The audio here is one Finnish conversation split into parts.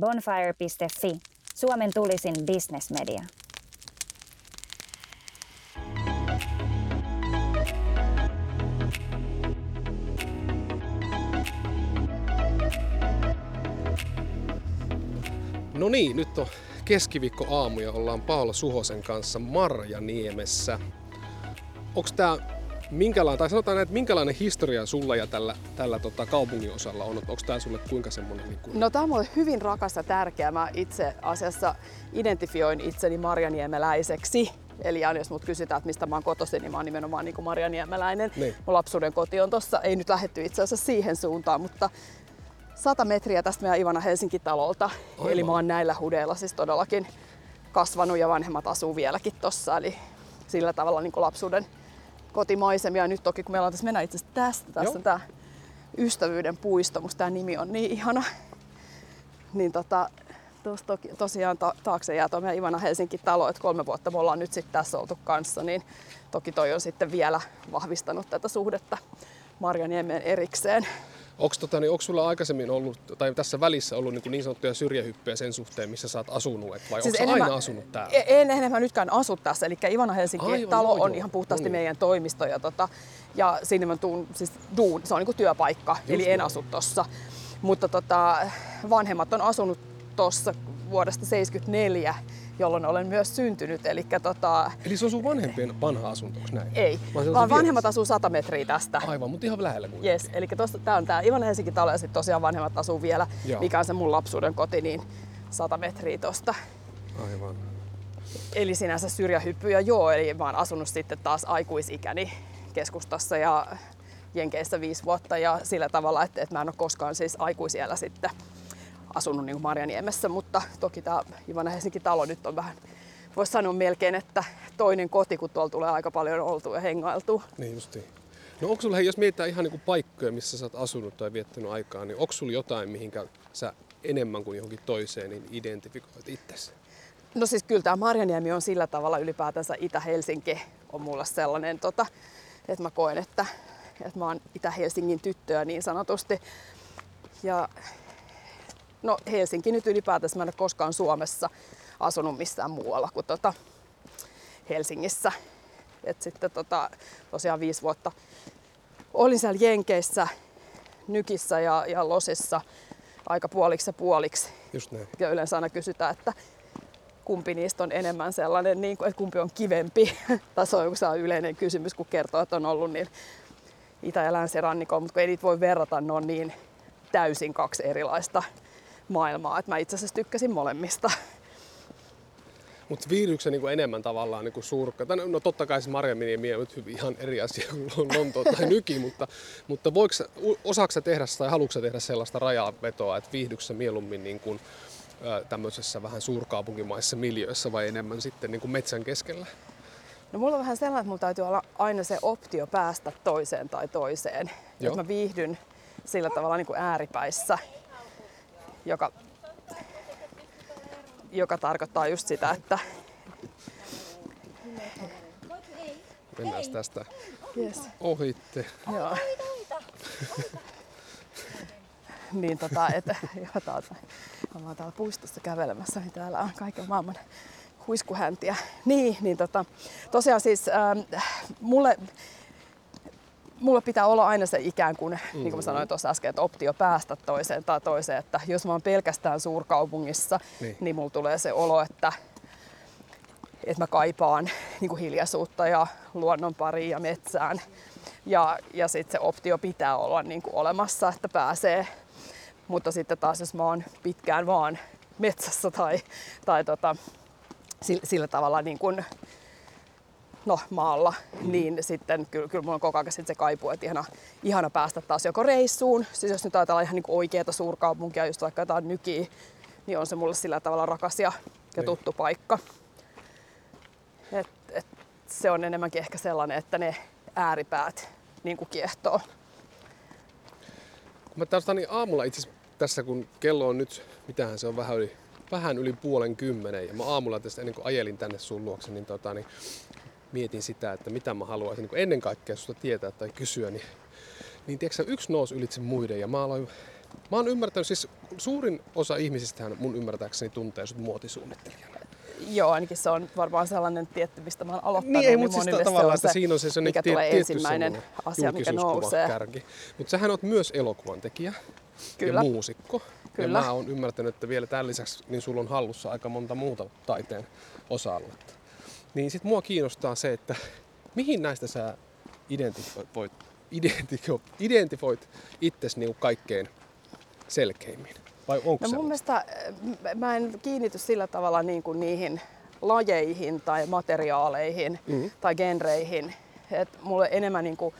Bonfire.fi, Suomen tulisin bisnesmedia. No niin, nyt on keskiviikko aamu ja ollaan Paula Suhosen kanssa Marjaniemessä. Onko tämä minkälainen, tai sanotaan näin, että minkälainen historia sulla ja tällä, tällä tota, kaupungin osalla on? Onko tämä sulle kuinka semmoinen? Niin kuin... No tämä on mulle hyvin rakas ja tärkeä. Mä itse asiassa identifioin itseni marjaniemeläiseksi. Eli aina jos mut kysytään, että mistä mä oon kotoisin, niin mä oon nimenomaan niin kuin marjaniemeläinen. Niin. Mun lapsuuden koti on tossa, ei nyt lähetty itse asiassa siihen suuntaan, mutta 100 metriä tästä meidän Ivana Helsinki-talolta. Aivan. Eli mä oon näillä hudeilla siis todellakin kasvanut ja vanhemmat asuu vieläkin tossa. Eli sillä tavalla niin kuin lapsuuden kotimaisemia. Nyt toki kun meillä on tässä mennä itse asiassa tästä, tässä Joo. on tää Ystävyyden puisto, musta tämä nimi on niin ihana. Niin tota, tos toki, tosiaan ta- taakse jää tuo meidän Ivana Helsinki-talo, että kolme vuotta me ollaan nyt sitten tässä oltu kanssa, niin toki toi on sitten vielä vahvistanut tätä suhdetta Marjaniemeen erikseen. Onko tota, niin, sulla aikaisemmin ollut, tai tässä välissä ollut niin, niin sanottuja syrjähyppyjä sen suhteen, missä sä oot asunut, et vai siis onko aina asunut täällä? En enemmän nytkään asu tässä, eli Ivana Helsinki Aivan, talo joo, on joo. ihan puhtaasti No niin. meidän toimisto ja, tota, ja sinne mä tuun, siis duun, se on niinku työpaikka, Just eli en asu tossa. Mutta tota, vanhemmat on asunut tossa vuodesta 74, jolloin olen myös syntynyt, eli tota, Eli se on sun vanhempien vanha asunto, onko näin? ei, Vaan vaan vanhemmat asuu 100 metriä tästä. Aivan, mutta ihan lähellä kuitenkin. Yes, eli tämä on tämä Ivana Helsinki talo ja sitten tosiaan vanhemmat asuu vielä, Joo. mikä on se mun lapsuuden koti, niin 100 metriä tosta. Aivan. Eli sinänsä syrjähyppyjä joo, eli mä oon asunut sitten taas aikuisikäni keskustassa ja Jenkeissä viisi vuotta ja sillä tavalla, että, että mä en ole koskaan siis aikuisiellä sitten asunut niin Marjaniemessä, mutta toki tämä Ivana Helsinki talo nyt on vähän, voisi sanoa melkein, että toinen koti, kun tuolla tulee aika paljon oltu ja hengailtu. Niin justiin. No onko sulla, hei, jos mietitään ihan niin paikkoja, missä sä oot asunut tai viettänyt aikaa, niin onko sulla jotain, mihinkä sä enemmän kuin johonkin toiseen niin identifikoit itsesi? No siis kyllä tämä Marjaniemi on sillä tavalla ylipäätänsä Itä-Helsinki on mulle sellainen, tota, että mä koen, että, että mä oon Itä-Helsingin tyttöä niin sanotusti. Ja no Helsinki nyt ylipäätänsä, mä en ole koskaan Suomessa asunut missään muualla kuin tota Helsingissä. Et sitten tota, tosiaan viisi vuotta olin siellä Jenkeissä, Nykissä ja, ja Losissa aika puoliksi ja puoliksi. Just näin. Ja yleensä aina kysytään, että kumpi niistä on enemmän sellainen, niin kuin, että kumpi on kivempi. tai se on joku yleinen kysymys, kun kertoo, että on ollut niin itä- ja länsirannikolla, mutta kun ei niitä voi verrata, ne on niin täysin kaksi erilaista maailmaa, että mä itse asiassa tykkäsin molemmista. Mutta viihdyksä niin enemmän tavallaan niin suurkka. Tai no totta kai se Marjaniemi on nyt hyvin ihan eri asia kuin Lonto tai Nyki, mutta, mutta voiko, osaatko sä tehdä tai haluatko tehdä sellaista rajavetoa, että viihdyksä mieluummin niin kuin, tämmöisessä vähän suurkaupunkimaisessa miljöissä vai enemmän sitten niin kuin metsän keskellä? No mulla on vähän sellainen, että mulla täytyy olla aina se optio päästä toiseen tai toiseen. Joo. Että mä viihdyn sillä tavalla niin kuin ääripäissä, joka, joka tarkoittaa just sitä, että Mennään tästä yes, ohitte. joo. niin tota, että joo, taas, mä oon täällä puistossa kävelemässä, niin täällä on kaiken maailman huiskuhäntiä. Niin, niin tota, tosiaan siis ähm, mulle, mulle pitää olla aina se ikään kuin, mm-hmm. niin kuin mä sanoin tuossa äsken, että optio päästä toiseen tai toiseen, että jos mä oon pelkästään suurkaupungissa, Niin. niin, niin mulla tulee se olo, että että mä kaipaan niin kuin hiljaisuutta ja luonnon pariin ja metsään. Ja, ja sitten se optio pitää olla niin kuin olemassa, että pääsee. Mutta sitten taas jos mä oon pitkään vaan metsässä tai, tai tota, sillä, sillä tavalla niin kuin, no, maalla, mm. niin sitten kyllä, kyllä mulla on koko ajan se kaipuu, että ihana, ihana päästä taas joko reissuun. Siis jos nyt ajatellaan ihan niin oikeaa suurkaupunkia, just vaikka jotain nykiä, niin on se mulle sillä tavalla rakas ja, ja Niin. tuttu paikka. Et, et, se on enemmänkin ehkä sellainen, että ne ääripäät niin kuin kiehtoo. Mä tästä niin aamulla itse tässä, kun kello on nyt, mitähän se on vähän yli, vähän yli puolen kymmenen, ja mä aamulla tästä ennen kuin ajelin tänne sun luokse, niin, tota, niin mietin sitä, että mitä mä haluaisin niin ennen kaikkea susta tietää tai kysyä, niin, niin tiedätkö, yksi nousi ylitse muiden, ja mä aloin Mä oon ymmärtänyt, siis suurin osa ihmisistähän mun ymmärtääkseni tuntee sut muotisuunnittelijana. Joo, ainakin se on varmaan sellainen tietty, mistä mä oon aloittanut. Niin, ei, mutta siis tavallaan, se että siinä on se, se mikä tie, tulee tietty ensimmäinen asia, mikä nousee. kärki. Mutta sähän oot myös elokuvan tekijä Kyllä. ja muusikko. Kyllä. Ja mä oon ymmärtänyt, että vielä tämän lisäksi niin sulla on hallussa aika monta muuta taiteen osa-aluetta. Niin sit mua kiinnostaa se, että mihin näistä sä identifoit, identifioit, identifoit itses niinku kaikkein selkeimmin? Vai onko No se? mun mielestä äh, mä en kiinnity sillä tavalla niin kuin niihin lajeihin tai materiaaleihin Mhm. tai genreihin. Et mulle enemmän niin kuin,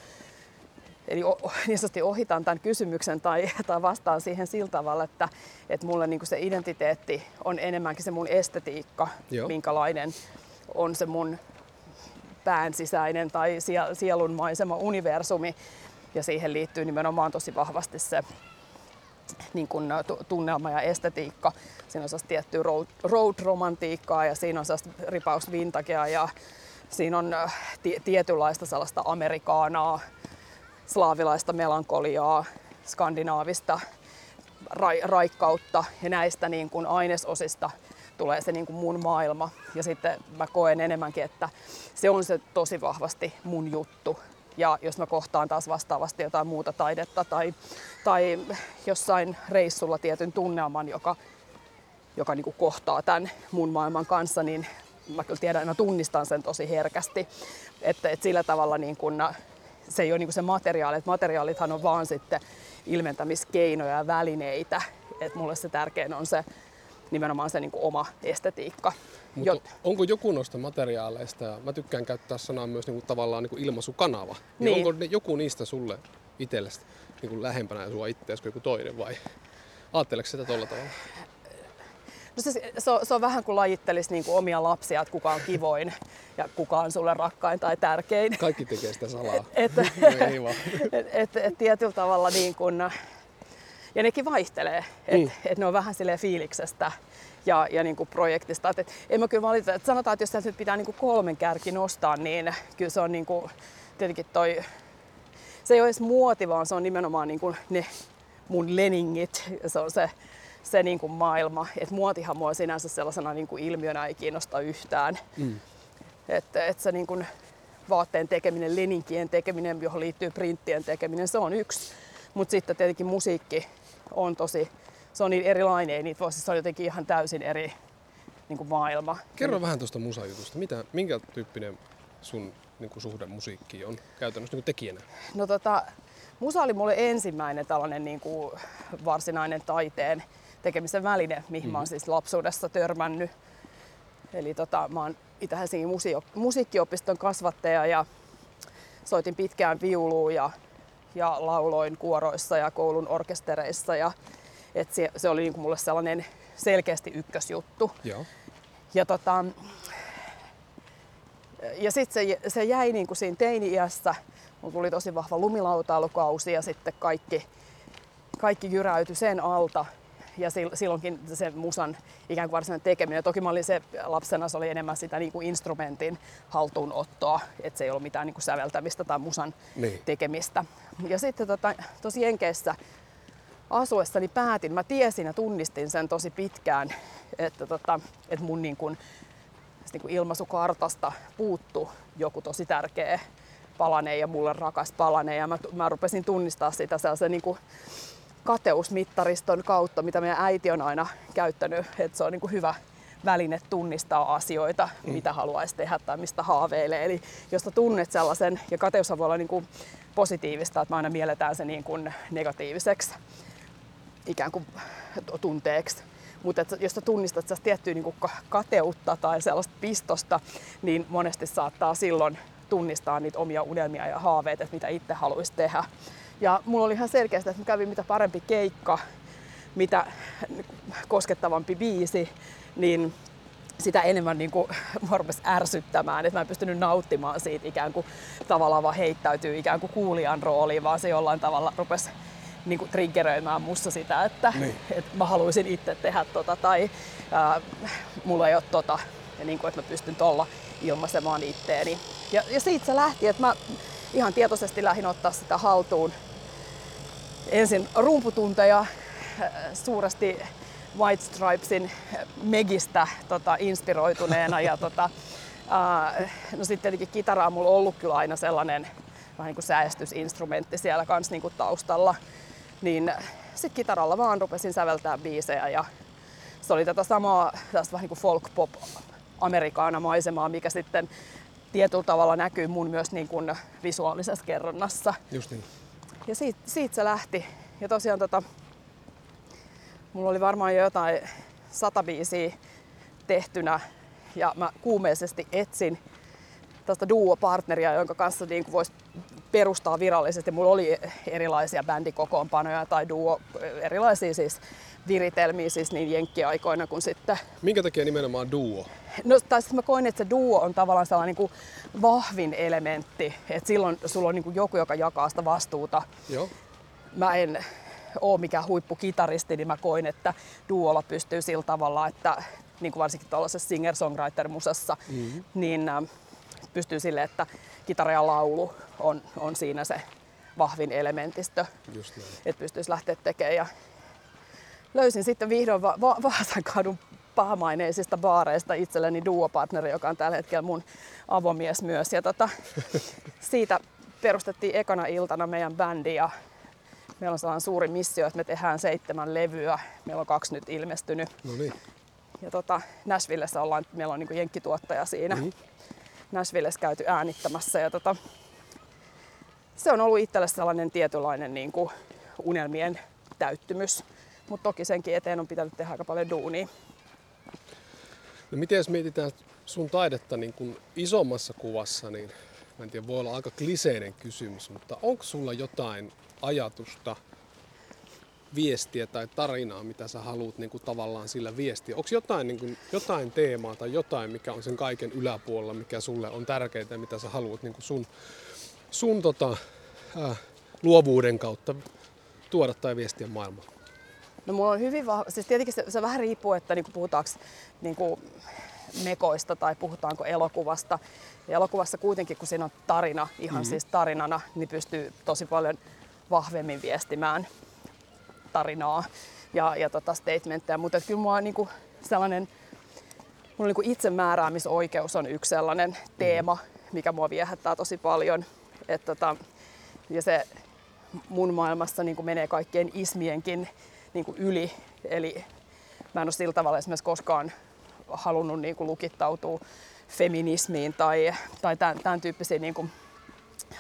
eli niin sanotusti ohitan tämän kysymyksen tai, tai vastaan siihen sillä tavalla, että, että mulle niin kuin se identiteetti on enemmänkin se mun estetiikka, Joo. minkälainen on se mun pään sisäinen tai sie- sielunmaisema universumi. Ja siihen liittyy nimenomaan tosi vahvasti se niin kuin tu- tunnelma ja estetiikka. Siinä on sellaista tiettyä road, road-romantiikkaa ja siinä on sellaista ripaus vintagea ja siinä on ti- tietynlaista sellaista amerikaanaa, slaavilaista melankoliaa, skandinaavista ra- raikkautta ja näistä niin kuin ainesosista tulee se niin kuin mun maailma. Ja sitten mä koen enemmänkin, että se on se tosi vahvasti mun juttu. Ja jos mä kohtaan taas vastaavasti jotain muuta taidetta tai, tai jossain reissulla tietyn tunnelman, joka, joka niin kuin kohtaa tämän mun maailman kanssa, niin mä kyllä tiedän, mä tunnistan sen tosi herkästi. Että, että sillä tavalla niin kuin, se ei ole niin se materiaali, että materiaalithan on vaan sitten ilmentämiskeinoja ja välineitä. Että mulle se tärkein on se nimenomaan se niin kuin oma estetiikka. Mutta Jo- onko joku noista materiaaleista, ja mä tykkään käyttää sanaa myös niinku tavallaan niinku ilmaisukanava, niin, Niin. onko ne, joku niistä sulle itsellesi niinku lähempänä sua itseäsi kuin joku toinen vai ajatteleeko sitä tuolla tavalla? No se, se, on, se on vähän kuin lajittelisi niin kuin omia lapsia, että kuka on kivoin ja kuka on sulle rakkain tai tärkein. Kaikki tekee sitä salaa. Että No ei vaan. et, et, et tietyllä tavalla niin kuin, ja nekin vaihtelee, että Mm. et ne on vähän silleen fiiliksestä ja, ja niin kuin projektista. Et, et, en mä kyllä valita, että sanotaan, että jos sieltä nyt pitää niin kuin kolmen kärki nostaa, niin kyllä se on niin kuin, tietenkin toi, se ei ole edes muoti, vaan se on nimenomaan niin kuin ne mun leningit, se on se, se niin kuin maailma. Et muotihan mua sinänsä sellaisena niin kuin ilmiönä ei kiinnosta yhtään. Mm. Että et se niin kuin vaatteen tekeminen, leninkien tekeminen, johon liittyy printtien tekeminen, se on yksi. Mutta sitten tietenkin musiikki on tosi, se on niin erilainen, ei niitä voi, siis se on jotenkin ihan täysin eri niin kuin maailma. Kerro vähän tuosta musajutusta. Mitä, minkä tyyppinen sun niinku, suhde musiikkiin on käytännössä niinku, tekijänä? No tota, musa oli mulle ensimmäinen tällainen niin kuin varsinainen taiteen tekemisen väline, mihin mä oon siis lapsuudessa törmännyt. Eli tota, mä oon Itä-Helsingin musio- musiikkiopiston kasvattaja ja soitin pitkään viulua ja, ja lauloin kuoroissa ja koulun orkestereissa. Ja, et se, se oli niin kuin mulle sellainen selkeästi ykkösjuttu. Joo. Ja, tota, ja sitten se, se jäi niin kuin siinä teini-iässä. Mulla tuli tosi vahva lumilautailukausi ja sitten kaikki, kaikki jyräytyi sen alta. Ja sil- silloinkin se musan ikään kuin varsinainen tekeminen. Toki mä olin se lapsena, se oli enemmän sitä niin kuin instrumentin haltuunottoa, että se ei ollut mitään niin kuin säveltämistä tai musan Niin. tekemistä. Ja sitten tota, tosi Jenkeissä asuessani päätin, mä tiesin ja tunnistin sen tosi pitkään, että, tota, että mun niin kuin, niin kuin ilmaisukartasta puuttu joku tosi tärkeä palane ja mulle rakas palane. Ja mä, mä rupesin tunnistaa sitä sellaisen niin kuin kateusmittariston kautta, mitä meidän äiti on aina käyttänyt, että se on niin kuin hyvä väline tunnistaa asioita, mm. mitä haluaisi tehdä tai mistä haaveilee. Eli jos sä tunnet sellaisen, ja kateus voi olla niin kuin positiivista, että me aina mielletään se niin kuin negatiiviseksi ikään kuin tunteeksi. Mutta jos sä tunnistat tiettyä niin kuin kateutta tai sellaista pistosta, niin monesti saattaa silloin tunnistaa niitä omia unelmia ja haaveita, että mitä itse haluaisi tehdä. Ja mulla oli ihan selkeästi, että mä kävin mitä parempi keikka, mitä koskettavampi biisi, niin sitä enemmän niin kuin, mua rupesi ärsyttämään, että mä en pystynyt nauttimaan siitä ikään kuin tavallaan vaan heittäytyy ikään kuin kuulijan rooliin, vaan se jollain tavalla rupesi niin kuin triggeröimään musta sitä, että, Niin. että mä haluaisin itse tehdä tota tai ää, mulla ei ole tota, ja niin kuin, että mä pystyn tuolla ilmaisemaan itteeni. Ja, ja siitä se lähti, että mä ihan tietoisesti lähdin ottaa sitä haltuun ensin rumputunteja äh, suuresti White Stripesin Megistä tota, inspiroituneena ja tota, äh, no sitten tietenkin kitara on mulla ollut kyllä aina sellainen vähän niin kuin säästysinstrumentti siellä kanssa niin kuin taustalla. Niin sitten kitaralla vaan rupesin säveltää biisejä ja se oli tätä samaa tästä vähän niin kuin folk pop amerikaana maisemaa, mikä sitten tietyllä tavalla näkyy mun myös niin kuin visuaalisessa kerronnassa. Just niin. Ja siitä, siitä se lähti. Ja tosiaan tota, mulla oli varmaan jo jotain sata biisiä tehtynä ja mä kuumeisesti etsin tästä duo-partneria, jonka kanssa niin voisi perustaa virallisesti. Mulla oli erilaisia bändikokoonpanoja tai duo, erilaisia siis viritelmiä siis niin jenkkiaikoina kuin sitten. Minkä takia nimenomaan duo? No, tai siis mä koin, että se duo on tavallaan sellainen niin kuin vahvin elementti, että silloin sulla on niin kuin joku, joka jakaa sitä vastuuta. Joo. Mä en ole mikään huippukitaristi, niin mä koin, että duolla pystyy sillä tavalla, että niin kuin varsinkin tuollaisessa singer-songwriter-musassa, mm-hmm. niin äh, pystyy sille, että kitara ja laulu on, on siinä se vahvin elementistö, että pystyisi lähteä tekemään. Ja löysin sitten vihdoin Va- Va- Vaasan kadun pahamaineisista baareista itselleni duopartneri, joka on tällä hetkellä mun avomies myös. Ja tota, siitä perustettiin ekana iltana meidän bändi ja meillä on sellainen suuri missio, että me tehdään seitsemän levyä. Meillä on kaksi nyt ilmestynyt. No niin. Ja tota, Nashvillessä ollaan, meillä on niin jenkkituottaja siinä. Mm-hmm. Nashvillessä käyty äänittämässä. Ja tota, se on ollut itselle sellainen tietynlainen niin kuin unelmien täyttymys. Mutta toki senkin eteen on pitänyt tehdä aika paljon duunia. No miten jos mietitään sun taidetta niin kuin isommassa kuvassa, niin mä en tiedä, voi olla aika kliseinen kysymys, mutta onko sulla jotain ajatusta, viestiä tai tarinaa, mitä sä haluat niin kuin tavallaan sillä viestiä? Onko jotain, niin kuin, jotain teemaa tai jotain, mikä on sen kaiken yläpuolella, mikä sulle on tärkeää ja mitä sä haluat niin kuin sun, sun tota, äh, luovuuden kautta tuoda tai viestiä maailmaan? No mulla on hyvin vahva, siis tietenkin se, se vähän riippuu, että niinku puhutaanko niinku mekoista tai puhutaanko elokuvasta. Ja elokuvassa kuitenkin, kun siinä on tarina, ihan mm-hmm. siis tarinana, niin pystyy tosi paljon vahvemmin viestimään tarinaa ja, ja tota statementteja. Mutta kyllä mulla on niinku sellainen, mulla niinku itsemääräämisoikeus on yksi sellainen teema, mikä mua viehättää tosi paljon. Et tota, ja se mun maailmassa niin menee kaikkien ismienkin niin kuin yli. Eli mä en ole sillä tavalla esimerkiksi koskaan halunnut niin kuin lukittautua feminismiin tai, tai tämän, tämän tyyppisiin niin kuin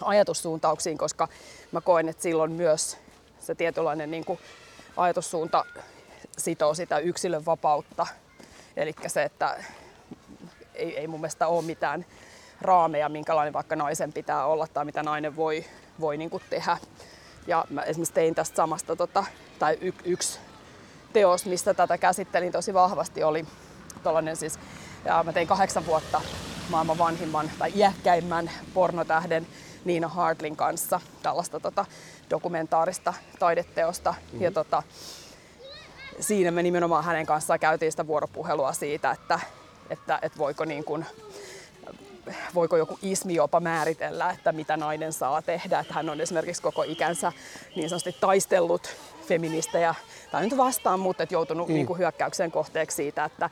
ajatussuuntauksiin, koska mä koen, että silloin myös se tietynlainen niin kuin ajatussuunta sitoo sitä yksilön vapautta. Eli se, että ei, ei mun mielestä ole mitään raameja, minkälainen vaikka naisen pitää olla tai mitä nainen voi, voi niin kuin tehdä. Ja mä esimerkiksi tein tästä samasta, tota, tai y, yksi teos, mistä tätä käsittelin tosi vahvasti, oli tollainen siis, ja mä tein kahdeksan vuotta maailman vanhimman tai iäkkäimmän pornotähden Niina Hartlin kanssa tällaista tota, dokumentaarista taideteosta. Mm-hmm. Ja tota, siinä me nimenomaan hänen kanssaan käytiin sitä vuoropuhelua siitä, että, että, että voiko, niin kuin, voiko joku ismi jopa määritellä, että mitä nainen saa tehdä. Että hän on esimerkiksi koko ikänsä niin sanotusti taistellut feministejä, tai nyt vastaan, mutta että joutunut mm. niin kuin hyökkäyksen kohteeksi siitä, että,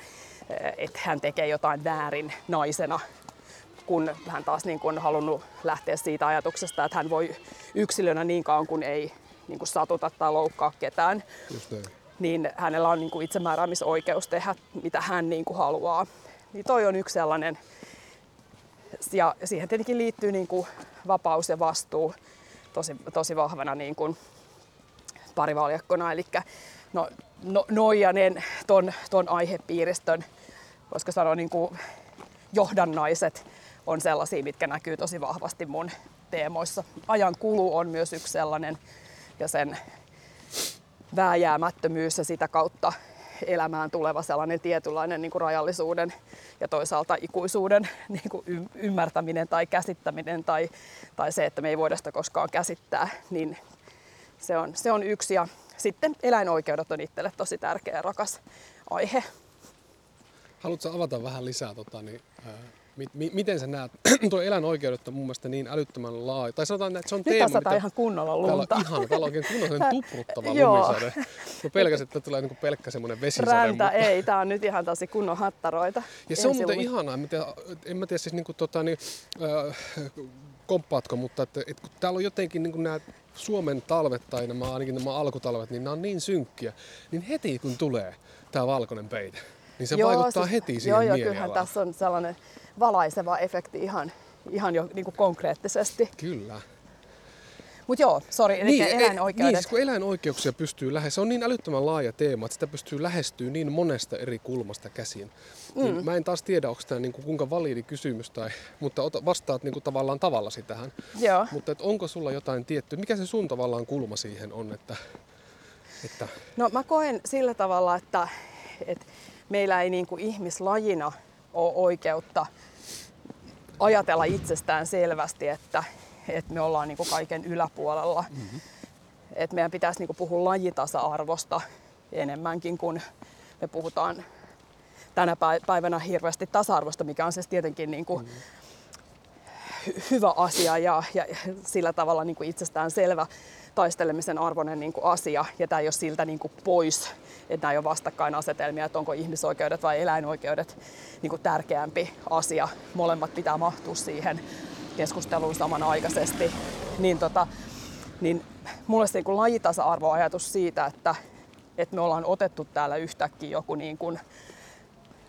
että hän tekee jotain väärin naisena kun hän taas niin kuin halunnut lähteä siitä ajatuksesta, että hän voi yksilönä niin kauan kuin ei niin kuin satuta tai loukkaa ketään, Just näin. niin hänellä on niin kuin itsemääräämisoikeus tehdä mitä hän niin kuin haluaa. Niin toi on yksi sellainen, ja siihen tietenkin liittyy niin kuin vapaus ja vastuu tosi, tosi vahvana niin kuin parivaljakkona, eli no, no, Noijanen ton, ton aihepiiristön, koska sanoa niin kuin johdannaiset on sellaisia, mitkä näkyy tosi vahvasti mun teemoissa. Ajan kulu on myös yksi sellainen ja sen vääjäämättömyys ja sitä kautta elämään tuleva sellainen tietynlainen niin kuin rajallisuuden ja toisaalta ikuisuuden niin kuin ymmärtäminen tai käsittäminen tai, tai se, että me ei voida sitä koskaan käsittää, niin se on, se on yksi. Ja sitten eläinoikeudet on itselle tosi tärkeä ja rakas aihe. Haluatko avata vähän lisää tota, niin, Mi- mi- miten sä näet? Tuo eläinoikeudet on mun mielestä niin älyttömän laaja. Tai sanotaan, että se on Nyt teema, tasataan ihan kunnolla lunta. Täällä on ihan, täällä on oikein kunnollinen tupruttava Joo. lumisade. Mä pelkäsin, että tulee niinku pelkkä semmoinen vesisade. Räntä mutta- ei, tää on nyt ihan tosi kunnon hattaroita. Ja se on muuten Ensilumi. ihanaa, mitä, en mä tiedä siis niinku tota, niin, äh, komppaatko, mutta että, että kun täällä on jotenkin niin nämä Suomen talvet tai nämä, ainakin nämä alkutalvet, niin nämä on niin synkkiä, niin heti kun tulee tämä valkoinen peite, niin se vaikuttaa heti siihen Joo, joo, kyllähän tässä on sellainen valaiseva efekti ihan, ihan jo niin kuin konkreettisesti. Kyllä. Mutta joo, sori, eli e- eläinoikeudet. Niin, siis kun eläinoikeuksia pystyy lähes, se on niin älyttömän laaja teema, että sitä pystyy lähestyä niin monesta eri kulmasta käsin. Mm. Niin mä en taas tiedä, onko tämä niinku kuinka validi kysymys, tai, mutta ota, vastaat niinku tavallaan tavallasi tähän. Joo. Mutta et onko sulla jotain tiettyä, mikä se sun tavallaan kulma siihen on, että, että No mä koen sillä tavalla, että, että meillä ei niin kuin ihmislajina ole oikeutta ajatella itsestään selvästi, että, että me ollaan niin kuin kaiken yläpuolella. Mm-hmm. Että meidän pitäisi niin kuin puhua lajitasa-arvosta enemmänkin kuin me puhutaan tänä päi- päivänä hirveästi tasa-arvosta, mikä on siis tietenkin niin kuin hy- hyvä asia ja, ja sillä tavalla niin kuin itsestään selvä taistelemisen arvoinen niin kuin asia. Ja tämä ei ole siltä niin kuin pois, että nämä ei ole vastakkainasetelmia, että onko ihmisoikeudet vai eläinoikeudet niin kuin tärkeämpi asia. Molemmat pitää mahtua siihen keskusteluun samanaikaisesti. Niin, tota, niin mulle se niin lajitasa-arvoajatus siitä, että, että me ollaan otettu täällä yhtäkkiä joku niin kuin,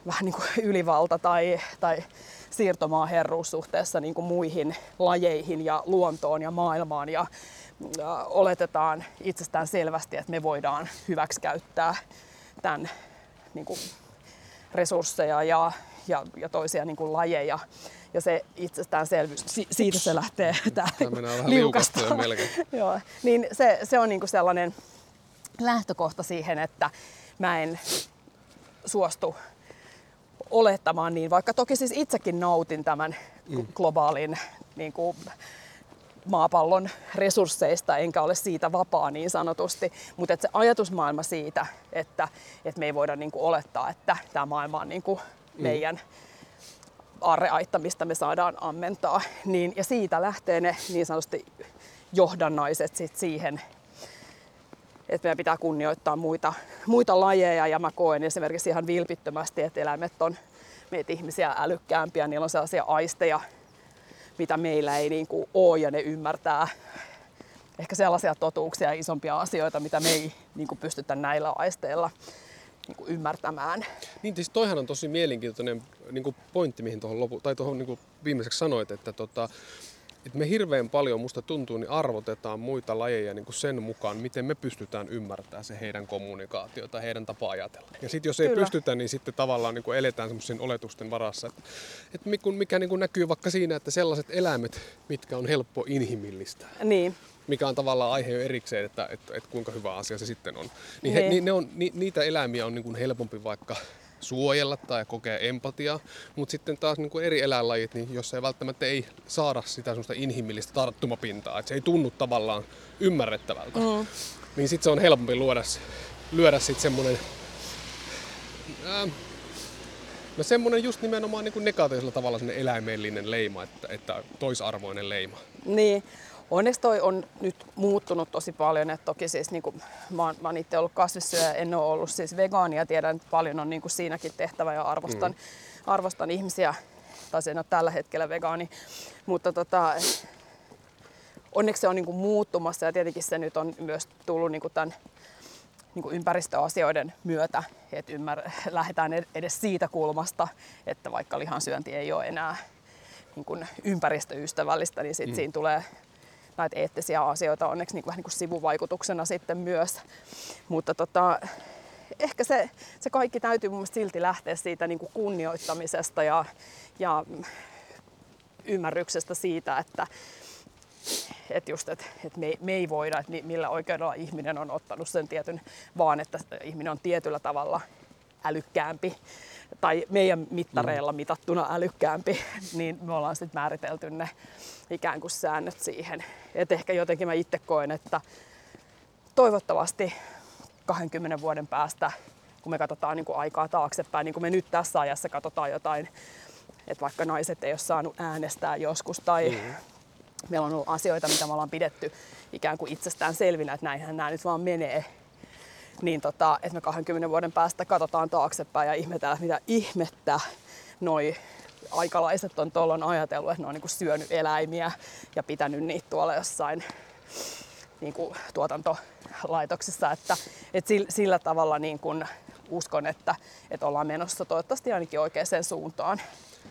vähän niin kuin ylivalta tai, tai siirtomaaherruus suhteessa niin kuin muihin lajeihin ja luontoon ja maailmaan ja oletetaan itsestään selvästi, että me voidaan hyväksikäyttää tämän niin kuin resursseja ja, ja, ja toisia niin kuin lajeja. Ja se itsestäänselvyys, si- siitä se lähtee Tämä liukasta. Joo, niin se, se on niinku sellainen lähtökohta siihen, että mä en suostu olettamaan niin, vaikka toki siis itsekin nautin tämän Mm. globaalin niin kuin, maapallon resursseista, enkä ole siitä vapaa niin sanotusti, mutta se ajatusmaailma siitä, että, että me ei voida niin kuin olettaa, että tämä maailma on niin kuin meidän aarreaitta, mistä me saadaan ammentaa, niin, ja siitä lähtee ne niin sanotusti johdannaiset sit siihen, että meidän pitää kunnioittaa muita, muita lajeja. Ja mä koen esimerkiksi ihan vilpittömästi, että eläimet on meitä ihmisiä älykkäämpiä, niillä on sellaisia aisteja, mitä meillä ei niin kuin ole ja ne ymmärtää ehkä sellaisia totuuksia ja isompia asioita, mitä me ei niin kuin pystytä näillä aisteilla niin kuin ymmärtämään. Niin, siis toihan on tosi mielenkiintoinen niin kuin pointti, mihin tuohon lopu, tai tuohon niin kuin viimeiseksi sanoit, että, tota, että me hirveän paljon, musta tuntuu, niin arvotetaan muita lajeja niin kuin sen mukaan, miten me pystytään ymmärtämään se heidän kommunikaatiota, heidän tapa ajatella. Ja sitten jos ei Kyllä. pystytä, niin sitten tavallaan niin kuin eletään semmoisen oletusten varassa, että, että mikä, niin kuin näkyy vaikka siinä, että sellaiset eläimet, mitkä on helppo inhimillistää, Niin, mikä on tavallaan aihe jo erikseen, että, että, että kuinka hyvä asia se sitten on. Niin, he, Niin. niin ne on, ni, niitä eläimiä on niin kuin helpompi vaikka suojella tai kokea empatiaa, mutta sitten taas niin kuin eri eläinlajit, niin jos ei välttämättä ei saada sitä semmoista inhimillistä tarttumapintaa, että se ei tunnu tavallaan ymmärrettävältä, mm. niin sitten se on helpompi luoda, lyödä sitten semmoinen ää, No semmoinen just nimenomaan niin kuin negatiivisella tavalla eläimellinen leima, että, että toisarvoinen leima. Niin, onneksi toi on nyt muuttunut tosi paljon, että toki siis niin kuin, mä, oon, mä oon itse ollut kasvissyöjä, en ole ollut siis vegaani ja tiedän, että paljon on niin kuin siinäkin tehtävä ja arvostan, mm. arvostan ihmisiä, tai se en ole tällä hetkellä vegaani, mutta tota, onneksi se on niin kuin muuttumassa ja tietenkin se nyt on myös tullut niin kuin tämän niin kuin ympäristöasioiden myötä, että ymmär, lähdetään ed- edes siitä kulmasta, että vaikka lihansyönti ei ole enää niin kuin ympäristöystävällistä, niin sit mm. siinä tulee näitä eettisiä asioita onneksi niin kuin, vähän niin kuin sivuvaikutuksena sitten myös. Mutta tota, ehkä se, se kaikki täytyy mun silti lähteä siitä niin kuin kunnioittamisesta ja, ja ymmärryksestä siitä, että että just, että, että me, me ei voida, että mi- millä oikeudella ihminen on ottanut sen tietyn, vaan että ihminen on tietyllä tavalla älykkäämpi tai meidän mittareilla mitattuna älykkäämpi, niin me ollaan sitten määritelty ne ikään kuin säännöt siihen. Et ehkä jotenkin mä itse koen, että toivottavasti 20 vuoden päästä, kun me katsotaan niin kuin aikaa taaksepäin, niin kuin me nyt tässä ajassa katsotaan jotain että vaikka naiset ei ole saanut äänestää joskus tai mm. meillä on ollut asioita, mitä me ollaan pidetty ikään kuin itsestään selvinä, että näinhän nämä nyt vaan menee, niin tota, että me 20 vuoden päästä katsotaan taaksepäin ja ihmetellään, mitä ihmettä noi aikalaiset on tuolloin ajatellut, että ne on niin kuin syönyt eläimiä ja pitänyt niitä tuolla jossain niin kuin tuotantolaitoksissa. Että, että sillä, sillä tavalla niin kuin uskon, että, että ollaan menossa toivottavasti ainakin oikeaan suuntaan.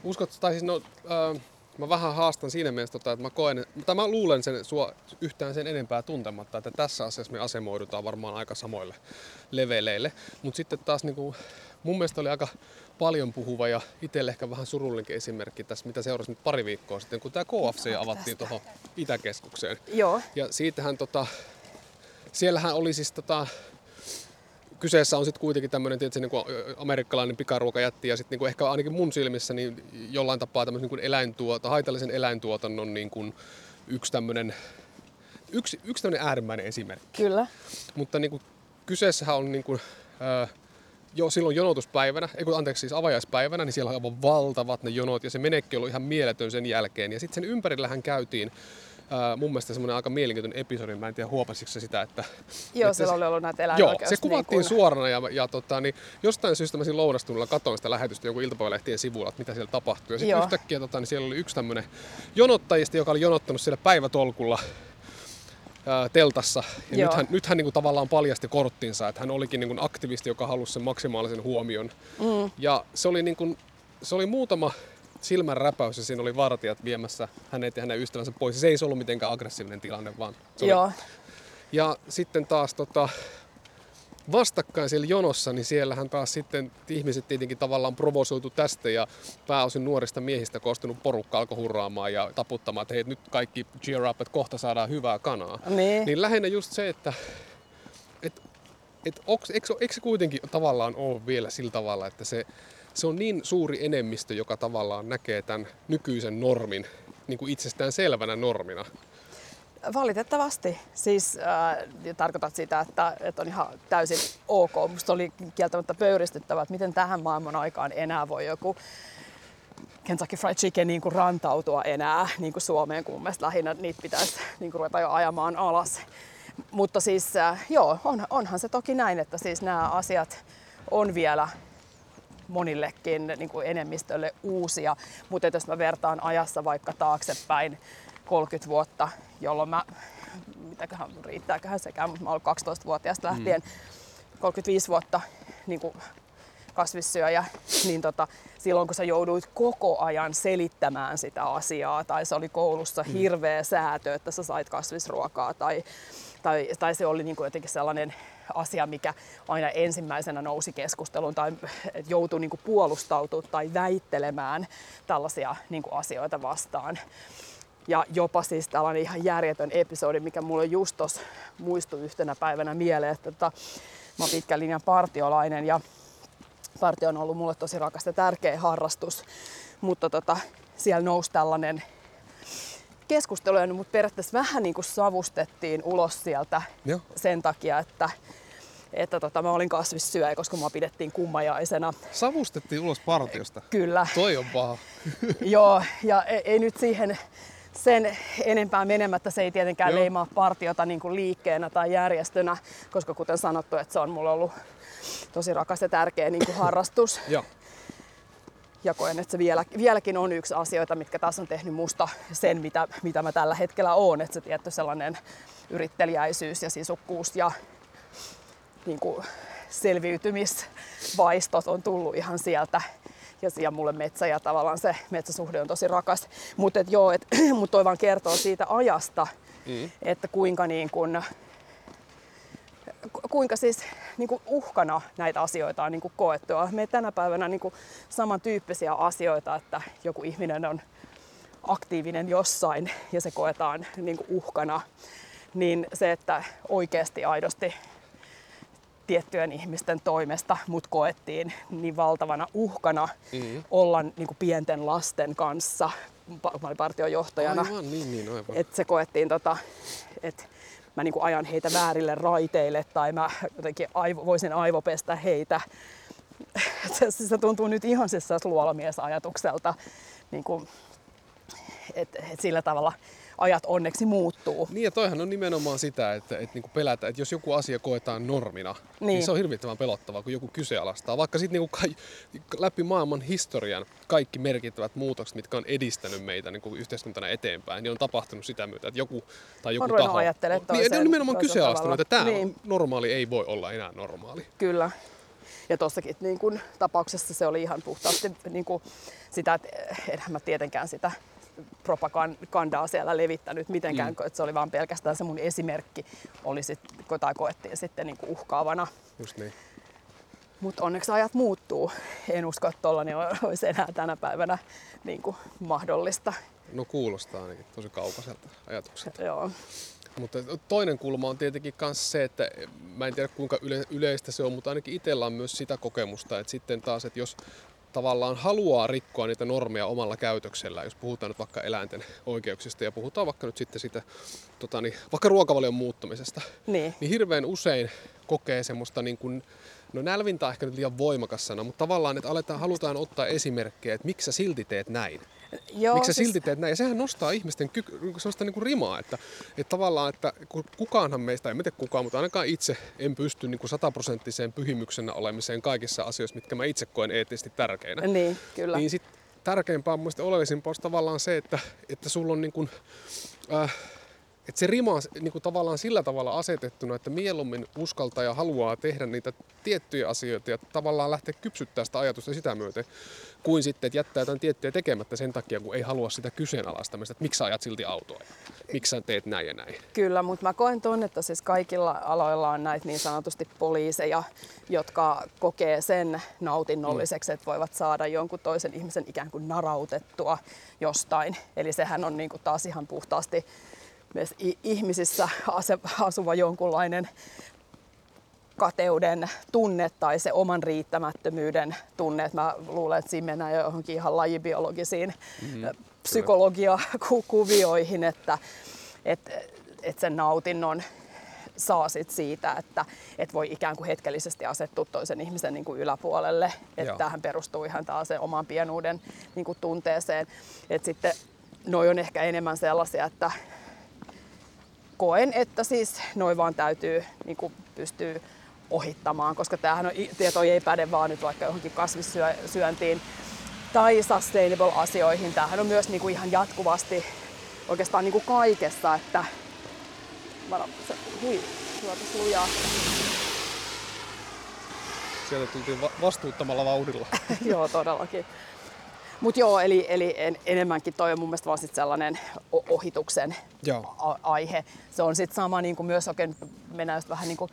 Uskot, tai siis no, äh, mä vähän haastan siinä mielessä, tota, että mä koen, tai mä luulen sen sua yhtään sen enempää tuntematta, että tässä asiassa me asemoidutaan varmaan aika samoille leveleille. Mutta sitten taas niin kuin, mun mielestä oli aika paljon puhuva ja itselle ehkä vähän surullinenkin esimerkki tässä, mitä seurasi nyt pari viikkoa sitten, kun tämä KFC avattiin tuohon Itäkeskukseen. Joo. Ja siitähän tota, siellähän oli siis tota, kyseessä on sitten kuitenkin tämmöinen tietysti, niin kuin amerikkalainen pikaruokajätti ja sitten niin ehkä ainakin mun silmissä niin jollain tapaa tämmöisen niin eläintuota, haitallisen eläintuotannon niin kuin yksi tämmöinen yksi, yksi tämmöinen äärimmäinen esimerkki. Kyllä. Mutta niin kuin, kyseessähän on niin kuin, ää, jo silloin jonotuspäivänä, ei kun, anteeksi siis avajaispäivänä, niin siellä on aivan valtavat ne jonot ja se menekki oli ihan mieletön sen jälkeen. Ja sitten sen ympärillähän käytiin Uh, mun mielestä semmoinen aika mielenkiintoinen episodi, mä en tiedä huopasitko se sitä, että... Joo, että siellä se, oli ollut näitä Joo, se kuvattiin niin kuin... suorana ja, ja tota, niin jostain syystä mä siinä lounastunnilla katsoin sitä lähetystä joku iltapäivälehtien sivulla, että mitä siellä tapahtui. Ja sitten yhtäkkiä tota, niin siellä oli yksi tämmöinen jonottajista, joka oli jonottanut siellä päivätolkulla teltassa. Ja Joo. nyt hän, nyt hän niin kuin tavallaan paljasti korttinsa, että hän olikin niin kuin aktivisti, joka halusi sen maksimaalisen huomion. Mm. Ja se oli, niin kuin, se oli muutama silmän räpäys ja siinä oli vartijat viemässä hänet ja hänen ystävänsä pois. Se ei ollut mitenkään aggressiivinen tilanne, vaan se Joo. Oli... Ja sitten taas tota, vastakkain siellä jonossa, niin siellähän taas sitten ihmiset tietenkin tavallaan provosoitu tästä ja pääosin nuorista miehistä koostunut porukka alkoi hurraamaan ja taputtamaan, että hei nyt kaikki cheer up, että kohta saadaan hyvää kanaa. Niin, niin lähinnä just se, että et, et, onks, eikö, eikö se kuitenkin tavallaan ole vielä sillä tavalla, että se, se on niin suuri enemmistö, joka tavallaan näkee tämän nykyisen normin niin kuin itsestään selvänä normina. Valitettavasti. Siis äh, tarkoitat sitä, että, että on ihan täysin ok. Musta oli kieltämättä pöyristyttävää, että miten tähän maailman aikaan enää voi joku Kentucky Fried Chicken niin kuin rantautua enää niin kuin Suomeen, kun mun lähinnä niitä pitäisi niin kuin ruveta jo ajamaan alas. Mutta siis äh, joo, on, onhan se toki näin, että siis nämä asiat on vielä monillekin niin kuin enemmistölle uusia, mutta jos mä vertaan ajassa vaikka taaksepäin 30 vuotta, jolloin mä, mitäköhän riittääköhän sekään, mutta mä olen 12-vuotiaasta lähtien, mm. 35 vuotta niin kuin kasvissyöjä, niin tota, silloin kun sä jouduit koko ajan selittämään sitä asiaa, tai se oli koulussa mm. hirveä säätö, että sä sait kasvisruokaa, tai, tai, tai se oli niin kuin jotenkin sellainen asia, mikä aina ensimmäisenä nousi keskusteluun tai joutui niin puolustautumaan tai väittelemään tällaisia niin asioita vastaan. Ja jopa siis tällainen ihan järjetön episodi, mikä mulle just tuossa muistui yhtenä päivänä mieleen, että tota, mä oon pitkän linjan partiolainen ja partio on ollut mulle tosi rakas ja tärkeä harrastus. Mutta tota, siellä nousi tällainen keskustelu, mutta periaatteessa vähän niin kuin savustettiin ulos sieltä Joo. sen takia, että että tota, mä olin kasvissyöjä, koska mua pidettiin kummajaisena. Savustettiin ulos partiosta? Kyllä. Toi on paha. Joo, ja ei, ei nyt siihen sen enempää menemättä se ei tietenkään Joo. leimaa partiota niin kuin liikkeenä tai järjestönä, koska kuten sanottu, että se on mulle ollut tosi rakas ja tärkeä niin kuin harrastus. Joo. Ja koen, että se vielä, vieläkin on yksi asioita, mitkä taas on tehnyt musta sen, mitä, mitä mä tällä hetkellä oon. Että se tietty sellainen yrittelijäisyys ja sisukkuus ja niin kuin selviytymisvaistot on tullut ihan sieltä ja, ja mulle metsä ja tavallaan se metsäsuhde on tosi rakas. Mutta joo, et, mut toi vaan kertoo siitä ajasta, mm. että kuinka niin kun, kuinka siis niin kuin uhkana näitä asioita on niin kuin koettu. Me tänä päivänä niin kuin samantyyppisiä asioita, että joku ihminen on aktiivinen jossain ja se koetaan niin kuin uhkana, niin se, että oikeasti aidosti tiettyjen ihmisten toimesta mut koettiin niin valtavana uhkana mm-hmm. olla niin kuin pienten lasten kanssa. Mä olin partiojohtajana. Aivan, niin, niin, aivan. Et se koettiin, tota, että mä niin kuin ajan heitä väärille raiteille tai mä jotenkin aivo, voisin aivopestä heitä. se, se tuntuu nyt ihan siis luolamiesajatukselta, niin kuin, että et sillä tavalla ajat onneksi muuttuu. Niin ja toihan on nimenomaan sitä, että, että niin pelätä, että jos joku asia koetaan normina, niin, niin se on hirvittävän pelottavaa, kun joku kyseenalaistaa. Vaikka sitten niin läpi maailman historian kaikki merkittävät muutokset, mitkä on edistänyt meitä niin kuin yhteiskuntana eteenpäin, niin on tapahtunut sitä myötä, että joku tai joku on taho... On, niin, ne on nimenomaan kyseenalaistanut, että tämä niin. normaali ei voi olla enää normaali. Kyllä. Ja tuossakin niin kun, tapauksessa se oli ihan puhtaasti niin kun, sitä, että enhän mä tietenkään sitä propagandaa siellä levittänyt mitenkään, mm. että se oli vaan pelkästään se mun esimerkki, oli sit, tai koettiin sitten niin kuin uhkaavana. Just niin. Mutta onneksi ajat muuttuu. En usko, että tollainen olisi enää tänä päivänä niin kuin mahdollista. No kuulostaa ainakin tosi kaukaiselta ajatukselta. Joo. Mutta toinen kulma on tietenkin myös se, että mä en tiedä kuinka yle, yleistä se on, mutta ainakin itsellä on myös sitä kokemusta, että sitten taas, että jos tavallaan haluaa rikkoa niitä normeja omalla käytöksellä, jos puhutaan nyt vaikka eläinten oikeuksista ja puhutaan vaikka nyt sitten sitä, tota niin, vaikka ruokavalion muuttumisesta, niin. niin hirveän usein kokee semmoista niin kuin, no nälvintä on ehkä nyt liian voimakas sana, mutta tavallaan, että aletaan, halutaan ottaa esimerkkejä, että miksi sä silti teet näin. Joo, Miksi sä siis... silti teet näin? Ja sehän nostaa ihmisten ky- sellaista niin kuin rimaa, että, että tavallaan, että kukaanhan meistä, en tiedä kukaan, mutta ainakaan itse en pysty niin kuin sataprosenttiseen pyhimyksenä olemiseen kaikissa asioissa, mitkä mä itse koen eettisesti tärkeinä. Niin, kyllä. Niin sit tärkeämpää, mun oleellisimpaa olisi tavallaan se, että, että sulla on niin kuin, äh, että se rima on niin kuin tavallaan sillä tavalla asetettuna, että mieluummin uskaltaa ja haluaa tehdä niitä tiettyjä asioita ja tavallaan lähteä kypsyttämään sitä ajatusta sitä myöten, kuin sitten, että jättää jotain tiettyjä tekemättä sen takia, kun ei halua sitä kyseenalaistamista, että miksi sä ajat silti autoa miksi sä teet näin ja näin. Kyllä, mutta mä koen tuon, että siis kaikilla aloilla on näitä niin sanotusti poliiseja, jotka kokee sen nautinnolliseksi, että voivat saada jonkun toisen ihmisen ikään kuin narautettua jostain. Eli sehän on niin kuin taas ihan puhtaasti myös ihmisissä asuva jonkunlainen kateuden tunne tai se oman riittämättömyyden tunne. Mä luulen, että siinä mennään johonkin ihan lajibiologisiin mm-hmm. psykologiakuvioihin, että, että, että sen nautinnon saa sit siitä, että, että voi ikään kuin hetkellisesti asettua toisen ihmisen niin kuin yläpuolelle. Että tähän perustuu ihan taas sen oman pienuuden niin kuin tunteeseen. Että sitten noi on ehkä enemmän sellaisia, että koen, että siis noin vaan täytyy niin kuin pystyä ohittamaan, koska tämähän on, tieto ei päde vaan nyt vaikka johonkin kasvissyöntiin tai sustainable-asioihin. Tämähän on myös niin kuin ihan jatkuvasti oikeastaan niin kuin kaikessa, että se, hui, lujaa. Sieltä tultiin va- vastuuttamalla vauhdilla. Joo, todellakin. Mutta joo, eli, eli en, enemmänkin toi on mun mielestä vaan sit sellainen ohituksen joo. A- aihe. Se on sitten sama niin kuin myös, oikein mennään just vähän niin kuin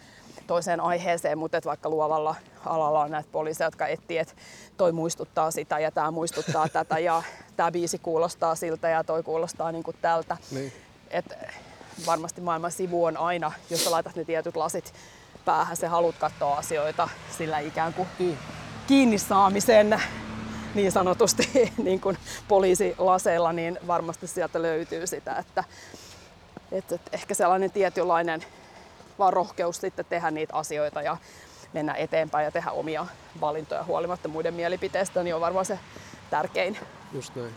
toiseen aiheeseen, mutta et vaikka luovalla alalla on näitä poliiseja, jotka etsii, että toi muistuttaa sitä ja tämä muistuttaa tätä ja tämä biisi kuulostaa siltä ja toi kuulostaa niin kuin tältä. Niin. Et varmasti maailman sivu on aina, jos sä laitat ne tietyt lasit päähän, se haluat katsoa asioita sillä ikään kuin mm. kiinni saamisen niin sanotusti niin kuin poliisilaseilla, niin varmasti sieltä löytyy sitä, että, että, ehkä sellainen tietynlainen vaan rohkeus sitten tehdä niitä asioita ja mennä eteenpäin ja tehdä omia valintoja huolimatta muiden mielipiteistä, niin on varmaan se tärkein. Just näin.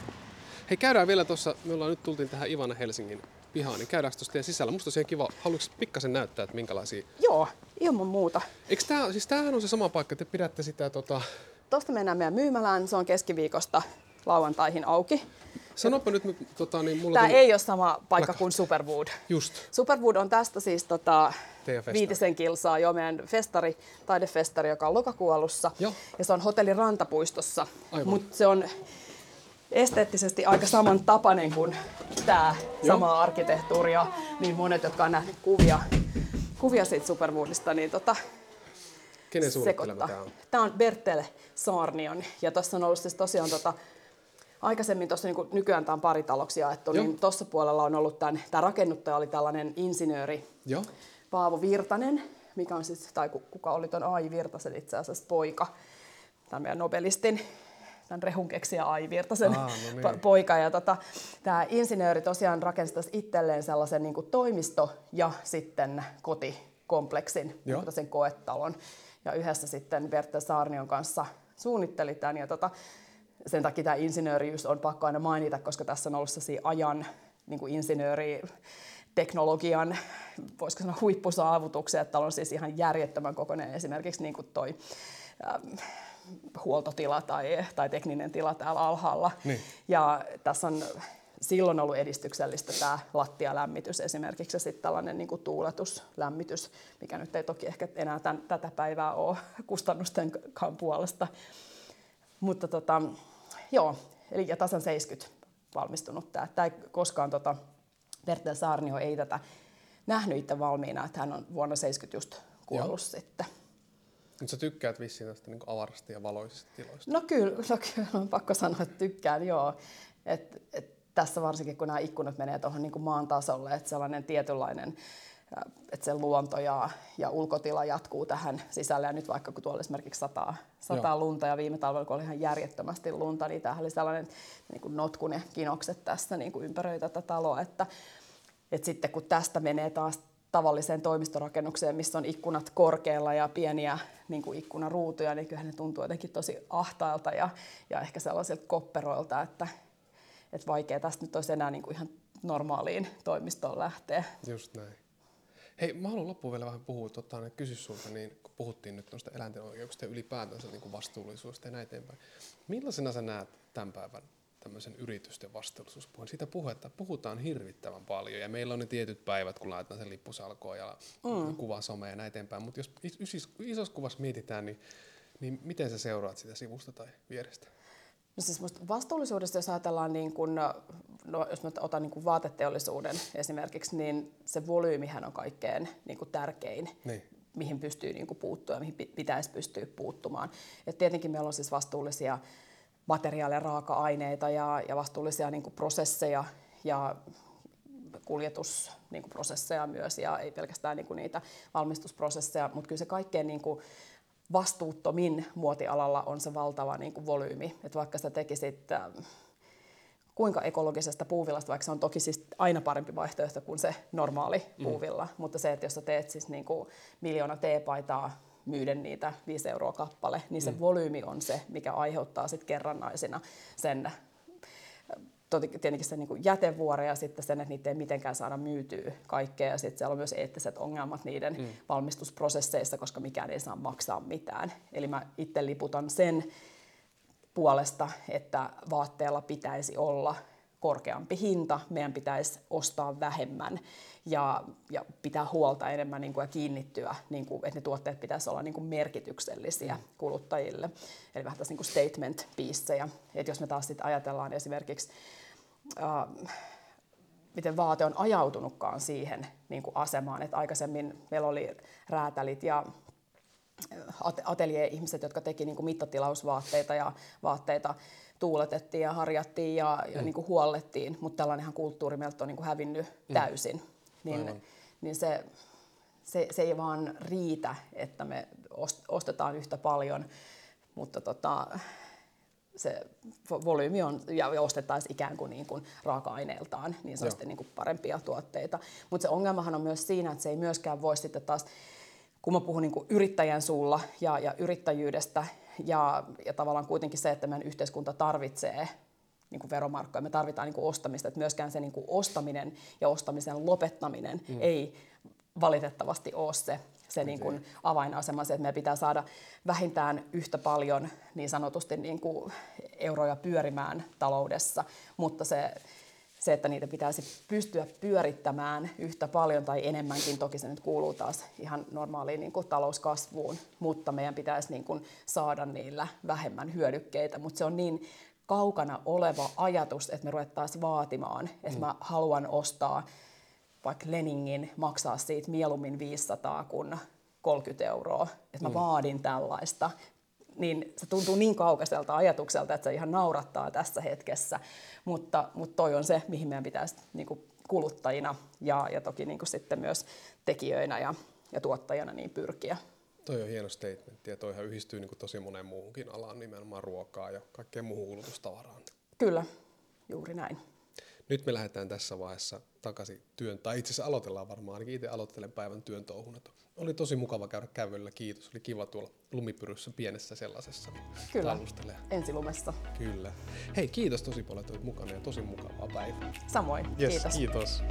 Hei, käydään vielä tuossa, me ollaan nyt tultiin tähän Ivana Helsingin pihaan, niin käydäänkö tuossa sisällä? Musta on kiva, haluatko pikkasen näyttää, että minkälaisia... Joo, ilman muuta. Eikö tää, siis tämähän on se sama paikka, te pidätte sitä tota... Tuosta mennään meidän myymälään, se on keskiviikosta lauantaihin auki. Sanopa nyt, tota, niin mulla Tämä tuli... ei ole sama paikka Laka. kuin Superwood. Just. Superwood on tästä siis tota, viitisen kilsaa jo meidän festari, taidefestari, joka on lokakuun alussa. Jo. Ja se on hotellin rantapuistossa. Mutta se on esteettisesti aika saman tapainen kuin tämä sama arkkitehtuuri ja niin monet, jotka on nähneet kuvia, kuvia siitä Superwoodista, niin tota, Kenen suunnittelema tämä on? Tämä on Bertel Saarnion ja tuossa on ollut siis tosiaan tota, aikaisemmin tuossa niin nykyään tämä on paritaloksi jaettu, Joo. niin tuossa puolella on ollut tämän, tämä rakennuttaja oli tällainen insinööri Joo. Paavo Virtanen, mikä on siis, tai kuka oli tuon Ai Virtasen itse asiassa poika, tämä meidän Nobelistin tämän rehun keksiä Ai Virtasen Aa, no niin. poika. Ja tota, tämä insinööri tosiaan rakensi itselleen sellaisen niin kuin toimisto- ja sitten kotikompleksin, sen koetalon. Ja yhdessä sitten Bertel Saarnion kanssa suunnitteli tämän. Ja tota, sen takia tämä insinööriys on pakko aina mainita, koska tässä on ollut ajan niin kuin insinööri teknologian, voisiko sanoa huippusaavutuksia, että on siis ihan järjettömän kokoinen esimerkiksi niin kuin toi ähm, huoltotila tai, tai tekninen tila täällä alhaalla. Niin. Ja tässä on silloin ollut edistyksellistä tämä lattialämmitys esimerkiksi ja sitten tällainen niin kuin tuuletuslämmitys, mikä nyt ei toki ehkä enää tämän, tätä päivää ole kustannustenkaan puolesta. Mutta tota, joo, eli ja tasan 70 valmistunut tämä. Tämä ei koskaan tota, Bertel Saarnio ei tätä nähnyt itse valmiina, että hän on vuonna 70 just kuollut Joo. sitten. Nyt sä tykkäät vissiin tästä niin avarasta ja valoisista tiloista. No kyllä, no kyllä on pakko sanoa, että tykkään, joo. Et, et tässä varsinkin, kun nämä ikkunat menee tuohon niin maan tasolle, että sellainen tietynlainen että se luonto ja, ja ulkotila jatkuu tähän sisälle. Ja nyt vaikka kun tuolla esimerkiksi sataa, sataa lunta ja viime talvella kun oli ihan järjettömästi lunta, niin tämähän oli sellainen niin kuin notkun ja kinokset tässä niin kuin ympäröi tätä taloa. Että, että sitten kun tästä menee taas tavalliseen toimistorakennukseen, missä on ikkunat korkealla ja pieniä niin kuin ikkunaruutuja, niin kyllähän ne tuntuu jotenkin tosi ahtailta ja, ja ehkä sellaisilta kopperoilta, että, että vaikea tästä nyt olisi enää niin kuin ihan normaaliin toimistoon lähteä. Just näin. Hei, mä haluan loppuun vielä vähän puhua, tota, kysyä sulta, niin kun puhuttiin nyt noista eläinten oikeuksista ja ylipäätänsä niin vastuullisuudesta ja näin eteenpäin. Millaisena sä näet tämän päivän tämmöisen yritysten vastuullisuuspuheen? Siitä puhetta puhutaan hirvittävän paljon ja meillä on ne tietyt päivät, kun laitetaan sen lippusalkoon ja mm. kuva somea ja näin eteenpäin. Mutta jos isossa kuvassa mietitään, niin, niin miten sä seuraat sitä sivusta tai vierestä? No siis musta vastuullisuudesta, jos ajatellaan, niin kun, no, jos mä otan niin kun vaateteollisuuden esimerkiksi, niin se volyymihän on kaikkein niin kun tärkein, niin. mihin pystyy niin kun puuttua ja mihin pitäisi pystyä puuttumaan. Et tietenkin meillä on siis vastuullisia materiaaleja, raaka-aineita ja, ja vastuullisia niin prosesseja ja kuljetusprosesseja niin myös ja ei pelkästään niin niitä valmistusprosesseja, mutta kyllä se kaikkein niin kuin, vastuuttomin muotialalla on se valtava niin kuin volyymi. Että vaikka sä tekisit äh, kuinka ekologisesta puuvillasta, vaikka se on toki siis aina parempi vaihtoehto kuin se normaali mm. puuvilla, mutta se, että jos sä teet siis niin kuin miljoona teepaitaa myydä niitä 5 euroa kappale, niin se mm. volyymi on se, mikä aiheuttaa sitten kerrannaisina sen tietenkin se niin jätevuore ja sitten sen, että niitä ei mitenkään saada myytyä kaikkea. Ja sitten siellä on myös eettiset ongelmat niiden mm. valmistusprosesseissa, koska mikään ei saa maksaa mitään. Eli mä itse liputan sen puolesta, että vaatteella pitäisi olla korkeampi hinta, meidän pitäisi ostaa vähemmän ja, ja pitää huolta enemmän niin kuin, ja kiinnittyä, niin kuin, että ne tuotteet pitäisi olla niin kuin merkityksellisiä kuluttajille. Eli vähän tässä niin statement piissejä. Että jos me taas sit ajatellaan esimerkiksi äh, miten vaate on ajautunutkaan siihen niin kuin asemaan. Että aikaisemmin meillä oli räätälit ja atelier-ihmiset, jotka teki niin kuin mittatilausvaatteita ja vaatteita tuuletettiin ja harjattiin ja, ja mm. niin kuin huollettiin, mutta tällainenhan kulttuuri meiltä on niin kuin hävinnyt mm. täysin. Niin, niin se, se, se ei vaan riitä, että me ostetaan yhtä paljon, mutta tota, se volyymi on, ja ostettaisiin ikään kuin, niin kuin raaka-aineeltaan, niin se on sitten niin kuin parempia tuotteita. Mutta se ongelmahan on myös siinä, että se ei myöskään voi sitten taas, kun mä puhun niin kuin yrittäjän suulla ja, ja yrittäjyydestä, ja, ja tavallaan kuitenkin se, että meidän yhteiskunta tarvitsee niin kuin veromarkkoja, me tarvitaan niin kuin ostamista, että myöskään se niin kuin ostaminen ja ostamisen lopettaminen mm. ei valitettavasti ole se, se niin kuin avainasema, se, että meidän pitää saada vähintään yhtä paljon niin sanotusti niin kuin euroja pyörimään taloudessa, mutta se, se, että niitä pitäisi pystyä pyörittämään yhtä paljon tai enemmänkin, toki se nyt kuuluu taas ihan normaaliin niin kuin talouskasvuun, mutta meidän pitäisi niin kuin saada niillä vähemmän hyödykkeitä, mutta se on niin kaukana oleva ajatus, että me ruvettaisiin vaatimaan, että mm. mä haluan ostaa vaikka Leningin maksaa siitä mieluummin 500 kuin 30 euroa, että mä mm. vaadin tällaista, niin se tuntuu niin kaukaiselta ajatukselta, että se ihan naurattaa tässä hetkessä, mutta, mutta toi on se, mihin meidän pitäisi niin kuin kuluttajina ja, ja toki niin kuin sitten myös tekijöinä ja, ja tuottajana niin pyrkiä. Toi on hieno statement ja toihan yhdistyy niin kuin tosi moneen muuhunkin alaan, nimenomaan ruokaa ja kaikkeen muuhun kulutustavaraan. Kyllä, juuri näin. Nyt me lähdetään tässä vaiheessa takaisin työn, tai itse asiassa aloitellaan varmaan, ainakin itse aloittelen päivän työn touhun, Oli tosi mukava käydä kävelyllä, kiitos. Oli kiva tuolla lumipyryssä pienessä sellaisessa Kyllä. tallustelemaan. Ensilumessa. Kyllä. Hei, kiitos tosi paljon, että olit mukana ja tosi mukavaa päivää. Samoin. Yes, Kiitos. kiitos.